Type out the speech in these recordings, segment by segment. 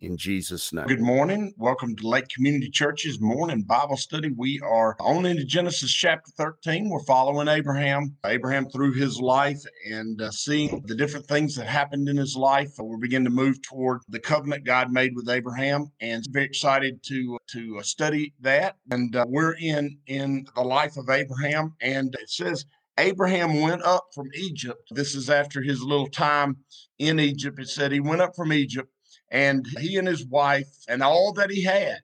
in Jesus' name. Good morning. Welcome to Lake Community Church's morning Bible study. We are on into Genesis chapter 13. We're following Abraham, Abraham through his life and uh, seeing the different things that happened in his life. We're beginning to move toward the covenant God made with Abraham and very excited to to uh, study that. And uh, we're in in the life of Abraham and it says Abraham went up from Egypt. This is after his little time in Egypt. It said he went up from Egypt and he and his wife and all that he had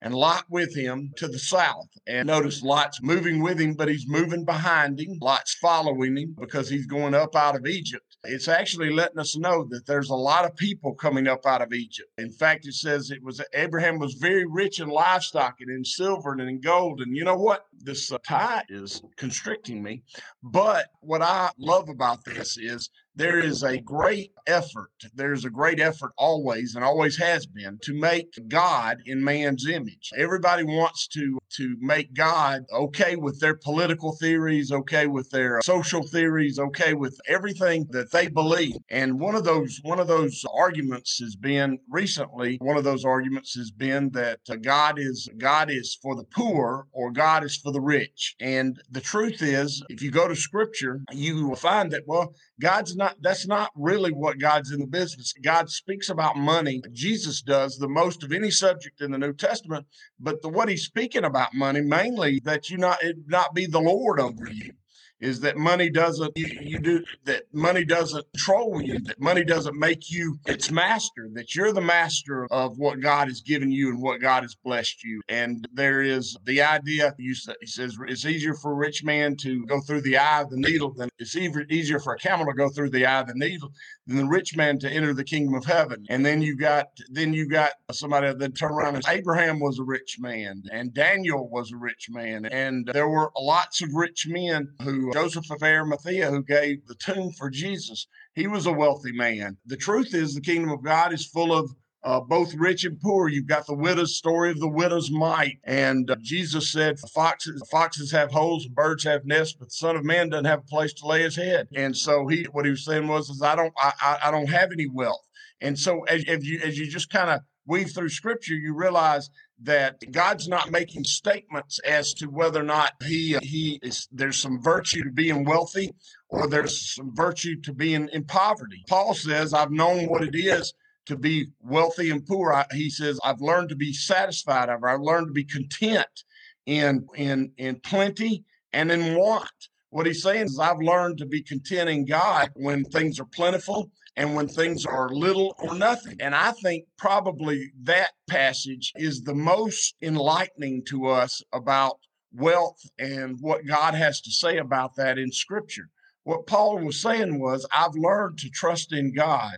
and Lot with him to the south. And notice Lot's moving with him, but he's moving behind him. Lot's following him because he's going up out of Egypt. It's actually letting us know that there's a lot of people coming up out of Egypt. In fact, it says it was Abraham was very rich in livestock and in silver and in gold. And you know what? This uh, tie is constricting me. But what I love about this is there is a great effort. There's a great effort always and always has been to make God in man's image. Everybody wants to to make God okay with their political theories, okay with their social theories, okay with everything that they believe. And one of those one of those arguments has been recently, one of those arguments has been that uh, God is God is for the poor or God is for the rich. And the truth is, if you go to scripture, you will find that well, God's not that's not really what God's in the business. God speaks about money. Jesus does the most of any subject in the New Testament, but the what he's speaking about money mainly that you not it not be the Lord over you is that money doesn't you, you, do that money doesn't control you that money doesn't make you its master that you're the master of what god has given you and what god has blessed you. And there is the idea you say, he says it's easier for a rich man to go through the eye of the needle than it's even easier for a camel to go through the eye of the needle than the rich man to enter the kingdom of heaven. And then you got then you got somebody that turn around and abraham was a rich man and daniel was a rich man. And there were lots of rich men who Joseph of Arimathea, who gave the tomb for Jesus, he was a wealthy man. The truth is, the kingdom of God is full of uh, both rich and poor. You've got the widow's story of the widow's mite. And uh, Jesus said, foxes, foxes have holes, birds have nests, but the son of man doesn't have a place to lay his head. And so he, what he was saying was, is I don't, I, I, I don't have any wealth. And so as, as you, as you just kind of weave through scripture, you realize that God's not making statements as to whether or not he uh, he is there's some virtue to being wealthy or there's some virtue to being in poverty. Paul says, "I've known what it is to be wealthy and poor." I, he says, "I've learned to be satisfied. I've, I've learned to be content in in in plenty and in want." What he's saying is, I've learned to be content in God when things are plentiful and when things are little or nothing. And I think probably that passage is the most enlightening to us about wealth and what God has to say about that in Scripture. What Paul was saying was, I've learned to trust in God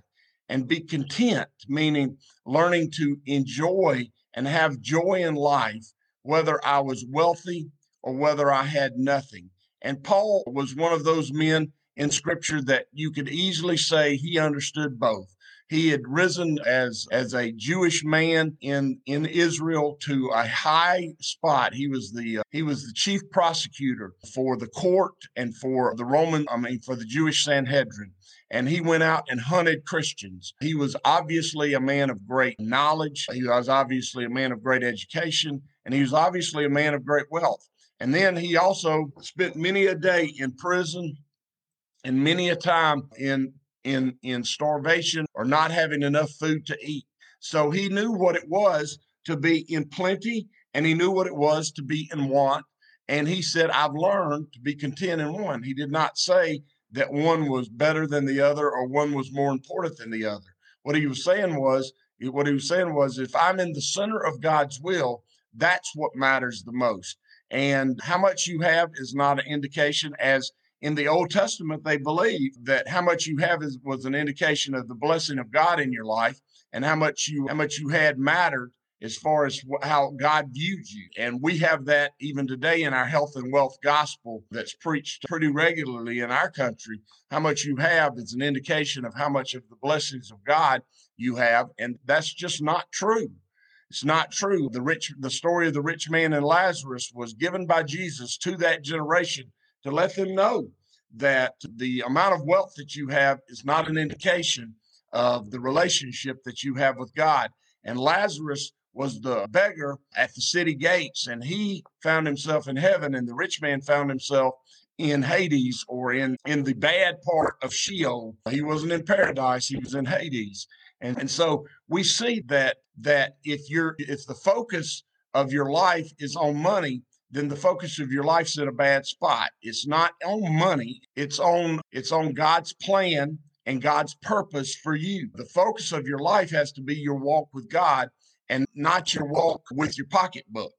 and be content, meaning learning to enjoy and have joy in life, whether I was wealthy or whether I had nothing. And Paul was one of those men in scripture that you could easily say he understood both. He had risen as as a Jewish man in in Israel to a high spot. He was the uh, he was the chief prosecutor for the court and for the Roman I mean for the Jewish Sanhedrin and he went out and hunted Christians. He was obviously a man of great knowledge. He was obviously a man of great education, and he was obviously a man of great wealth. And then he also spent many a day in prison and many a time in in in starvation or not having enough food to eat. So he knew what it was to be in plenty and he knew what it was to be in want. And he said, I've learned to be content in one. He did not say that one was better than the other or one was more important than the other. What he was saying was, what he was saying was, if I'm in the center of God's will, that's what matters the most. And how much you have is not an indication, as in the Old Testament, they believe that how much you have is, was an indication of the blessing of God in your life, and how much you how much you had mattered as far as how God viewed you. And we have that even today in our health and wealth gospel that's preached pretty regularly in our country. How much you have is an indication of how much of the blessings of God you have. And that's just not true. It's not true. The rich, the story of the rich man and Lazarus was given by Jesus to that generation to let them know that the amount of wealth that you have is not an indication of the relationship that you have with God. And Lazarus was the beggar at the city gates, and he found himself in heaven, and the rich man found himself in Hades or in, in the bad part of Sheol. He wasn't in paradise, he was in Hades. And, and so we see that that if you're if the focus of your life is on money, then the focus of your life's in a bad spot. It's not on money, it's on it's on God's plan and God's purpose for you. The focus of your life has to be your walk with God and not your walk with your pocketbook.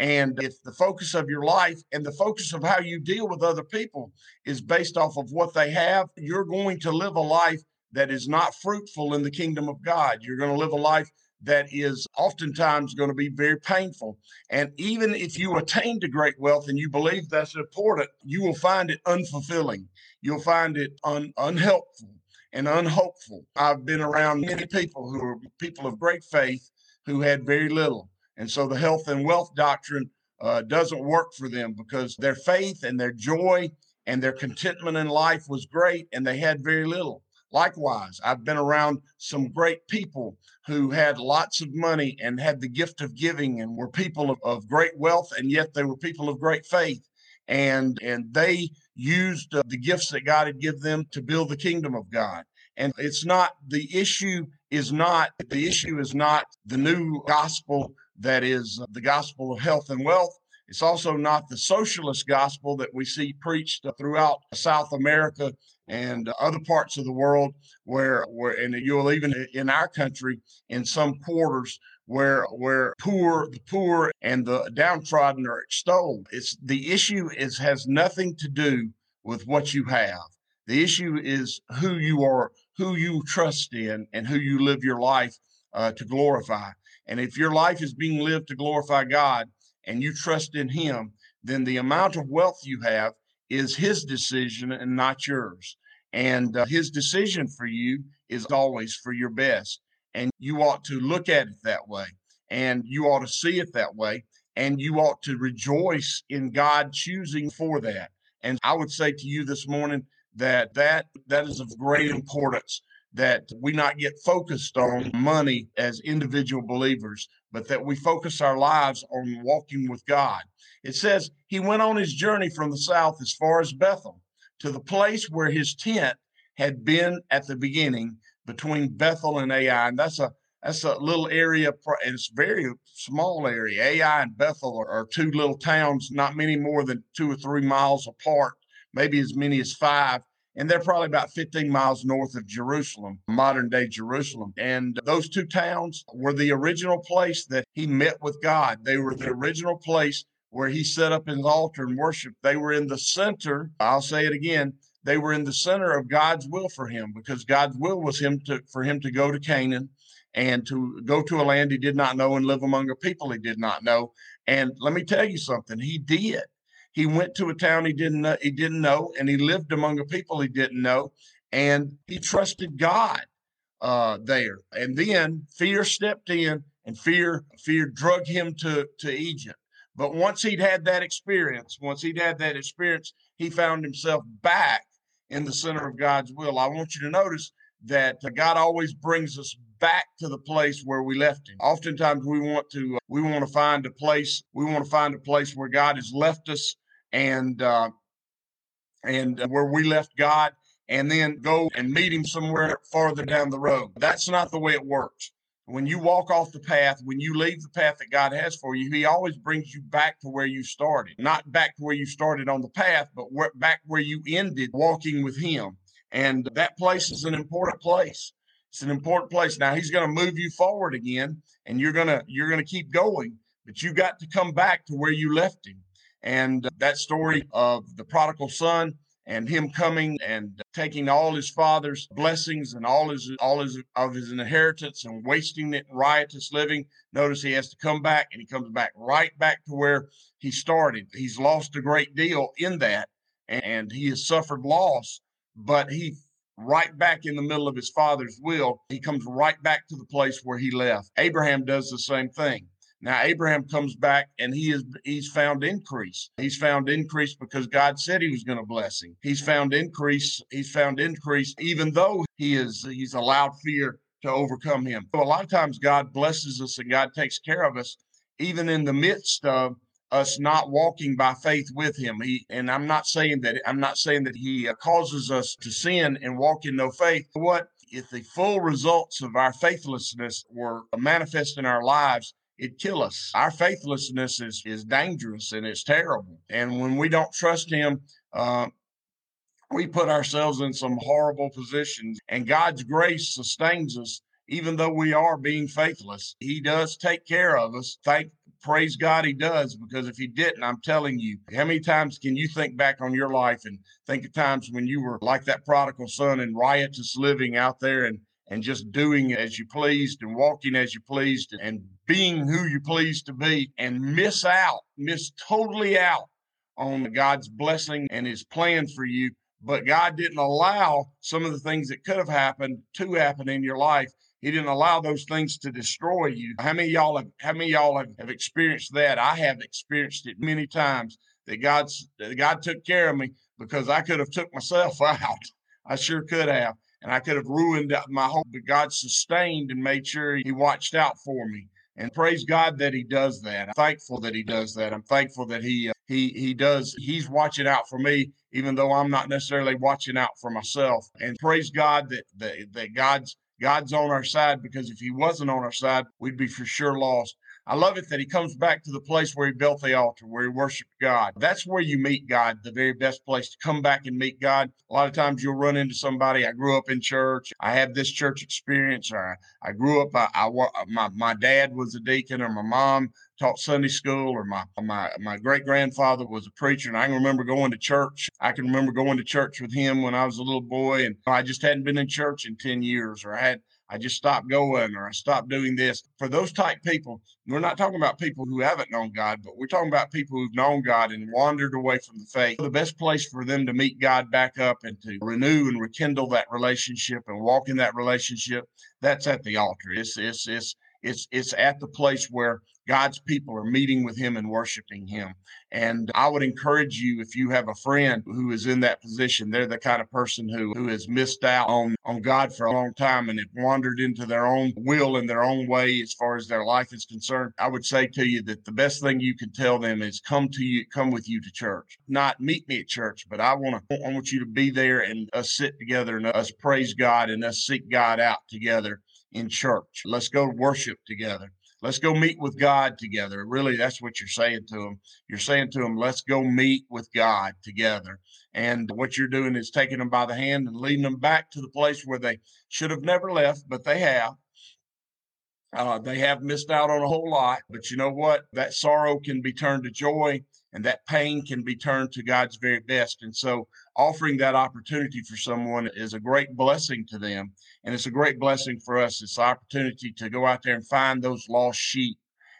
And if the focus of your life and the focus of how you deal with other people is based off of what they have, you're going to live a life that is not fruitful in the kingdom of God. You're going to live a life that is oftentimes going to be very painful. And even if you attain to great wealth and you believe that's important, you will find it unfulfilling. You'll find it un- unhelpful and unhopeful. I've been around many people who are people of great faith who had very little. And so the health and wealth doctrine uh, doesn't work for them because their faith and their joy and their contentment in life was great and they had very little. Likewise, I've been around some great people who had lots of money and had the gift of giving and were people of, of great wealth, and yet they were people of great faith. And, and they used uh, the gifts that God had given them to build the kingdom of God. And it's not the issue is not the issue is not the new gospel that is the gospel of health and wealth. It's also not the socialist gospel that we see preached throughout South America and other parts of the world where where and you'll even in our country in some quarters where where poor the poor and the downtrodden are extolled. It's the issue is has nothing to do with what you have. The issue is who you are, who you trust in, and who you live your life uh, to glorify. And if your life is being lived to glorify God and you trust in Him, then the amount of wealth you have is His decision and not yours. And uh, His decision for you is always for your best. And you ought to look at it that way. And you ought to see it that way. And you ought to rejoice in God choosing for that. And I would say to you this morning, that that that is of great importance that we not get focused on money as individual believers but that we focus our lives on walking with God. It says he went on his journey from the south as far as Bethel to the place where his tent had been at the beginning between Bethel and Ai. And that's a that's a little area and it's very small area. Ai and Bethel are, are two little towns not many more than two or three miles apart maybe as many as five. And they're probably about 15 miles north of Jerusalem, modern day Jerusalem. And those two towns were the original place that he met with God. They were the original place where he set up his altar and worshiped. They were in the center. I'll say it again. They were in the center of God's will for him because God's will was him to for him to go to Canaan and to go to a land he did not know and live among a people he did not know. And let me tell you something, he did. He went to a town he didn't know, he didn't know, and he lived among a people he didn't know, and he trusted God uh, there. And then fear stepped in, and fear fear drug him to to Egypt. But once he'd had that experience, once he'd had that experience, he found himself back in the center of God's will. I want you to notice that God always brings us back to the place where we left him. Oftentimes we want to uh, we want to find a place we want to find a place where God has left us and uh, and where we left God, and then go and meet Him somewhere farther down the road. That's not the way it works. When you walk off the path, when you leave the path that God has for you, He always brings you back to where you started. Not back to where you started on the path, but where, back where you ended walking with Him. And that place is an important place. It's an important place. Now he's going to move you forward again, and you're gonna you're gonna keep going, but you got to come back to where you left him. And that story of the prodigal son and him coming and taking all his father's blessings and all his all his of his inheritance and wasting it in riotous living. Notice he has to come back and he comes back right back to where he started. He's lost a great deal in that and he has suffered loss, but he right back in the middle of his father's will. He comes right back to the place where he left. Abraham does the same thing. Now Abraham comes back and he is he's found increase. He's found increase because God said he was going to bless him. He's found increase. He's found increase even though he is he's allowed fear to overcome him. So a lot of times God blesses us and God takes care of us even in the midst of us not walking by faith with him. He and I'm not saying that I'm not saying that he uh, causes us to sin and walk in no faith. What if the full results of our faithlessness were manifest in our lives? It'd kill us. Our faithlessness is, is dangerous and it's terrible. And when we don't trust Him, uh, we put ourselves in some horrible positions. And God's grace sustains us, even though we are being faithless. He does take care of us. Thank praise God he does because if he didn't, I'm telling you, how many times can you think back on your life and think of times when you were like that prodigal son and riotous living out there and and just doing as you pleased and walking as you pleased and being who you pleased to be and miss out, miss totally out on God's blessing and his plan for you. But God didn't allow some of the things that could have happened to happen in your life. He didn't allow those things to destroy you. How many y'all have how many y'all have, have experienced that? I have experienced it many times that God's that God took care of me because I could have took myself out. I sure could have and I could have ruined my hope, but God sustained and made sure He watched out for me. And praise God that He does that. I'm thankful that He does that. I'm thankful that He uh, He He does. He's watching out for me, even though I'm not necessarily watching out for myself. And praise God that that, that God's God's on our side because if He wasn't on our side, we'd be for sure lost. I love it that he comes back to the place where he built the altar, where he worshiped God. That's where you meet God, the very best place to come back and meet God. A lot of times you'll run into somebody. I grew up in church. I have this church experience. Or I, I grew up. I, I my my dad was a deacon, or my mom taught Sunday school, or my my my great grandfather was a preacher, and I can remember going to church. I can remember going to church with him when I was a little boy, and I just hadn't been in church in ten years, or I had I just stopped going or I stopped doing this. For those type people, we're not talking about people who haven't known God, but we're talking about people who've known God and wandered away from the faith. The best place for them to meet God back up and to renew and rekindle that relationship and walk in that relationship, that's at the altar. It's it's it's it's it's at the place where God's people are meeting with him and worshiping him. And I would encourage you if you have a friend who is in that position, they're the kind of person who, who has missed out on, on God for a long time and have wandered into their own will and their own way as far as their life is concerned. I would say to you that the best thing you can tell them is come to you, come with you to church. Not meet me at church, but I want to I want you to be there and us sit together and us praise God and us seek God out together in church. Let's go worship together. Let's go meet with God together. Really, that's what you're saying to them. You're saying to them, let's go meet with God together. And what you're doing is taking them by the hand and leading them back to the place where they should have never left, but they have. Uh, they have missed out on a whole lot, but you know what? That sorrow can be turned to joy and that pain can be turned to God's very best. And so, offering that opportunity for someone is a great blessing to them. And it's a great blessing for us. It's the opportunity to go out there and find those lost sheep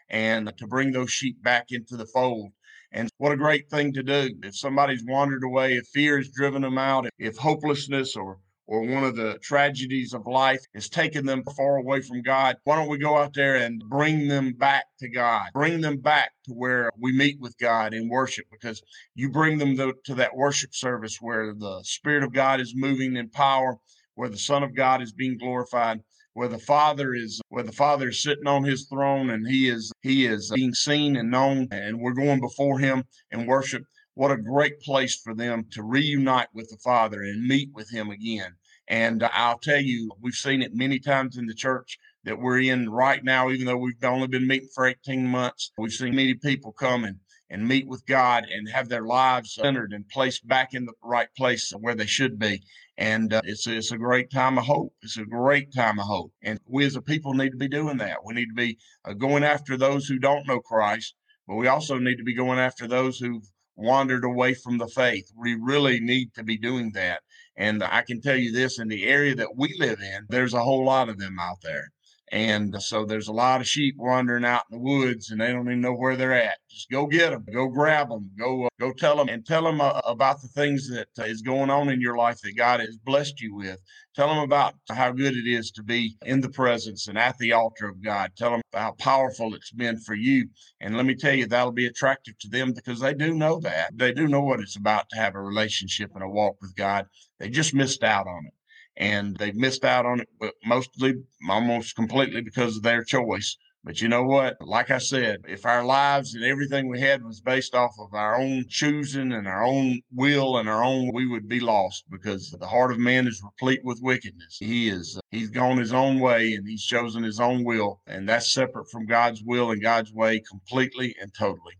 and to bring those sheep back into the fold. And what a great thing to do. If somebody's wandered away, if fear has driven them out, if hopelessness or or one of the tragedies of life has taken them far away from God, why don't we go out there and bring them back to God? Bring them back to where we meet with God in worship because you bring them to that worship service where the Spirit of God is moving in power, where the Son of God is being glorified where the father is where the father is sitting on his throne and he is he is being seen and known and we're going before him and worship what a great place for them to reunite with the Father and meet with Him again. And I'll tell you, we've seen it many times in the church that we're in right now, even though we've only been meeting for 18 months. We've seen many people come and, and meet with God and have their lives centered and placed back in the right place where they should be. And uh, it's, it's a great time of hope. It's a great time of hope. And we as a people need to be doing that. We need to be uh, going after those who don't know Christ, but we also need to be going after those who've wandered away from the faith. We really need to be doing that. And I can tell you this in the area that we live in, there's a whole lot of them out there. And so there's a lot of sheep wandering out in the woods and they don't even know where they're at. Just go get them, go grab them, go uh, go tell them and tell them uh, about the things that uh, is going on in your life that God has blessed you with. Tell them about how good it is to be in the presence and at the altar of God. Tell them how powerful it's been for you. And let me tell you, that'll be attractive to them because they do know that. They do know what it's about to have a relationship and a walk with God. They just missed out on it and they've missed out on it, but mostly almost completely because of their choice. But you know what? Like I said, if our lives and everything we had was based off of our own choosing and our own will and our own, we would be lost because the heart of man is replete with wickedness. He is, he's gone his own way and he's chosen his own will. And that's separate from God's will and God's way completely and totally.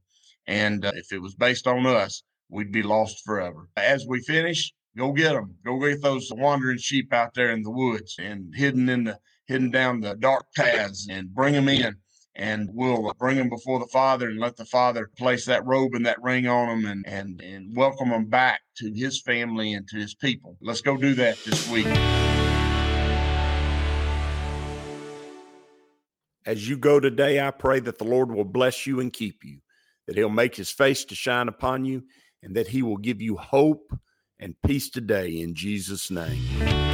And uh, if it was based on us, we'd be lost forever. As we finish, Go get them. Go get those wandering sheep out there in the woods and hidden in the hidden down the dark paths and bring them in. And we'll bring them before the Father and let the Father place that robe and that ring on them and, and, and welcome them back to his family and to his people. Let's go do that this week. As you go today, I pray that the Lord will bless you and keep you, that he'll make his face to shine upon you, and that he will give you hope and peace today in Jesus' name.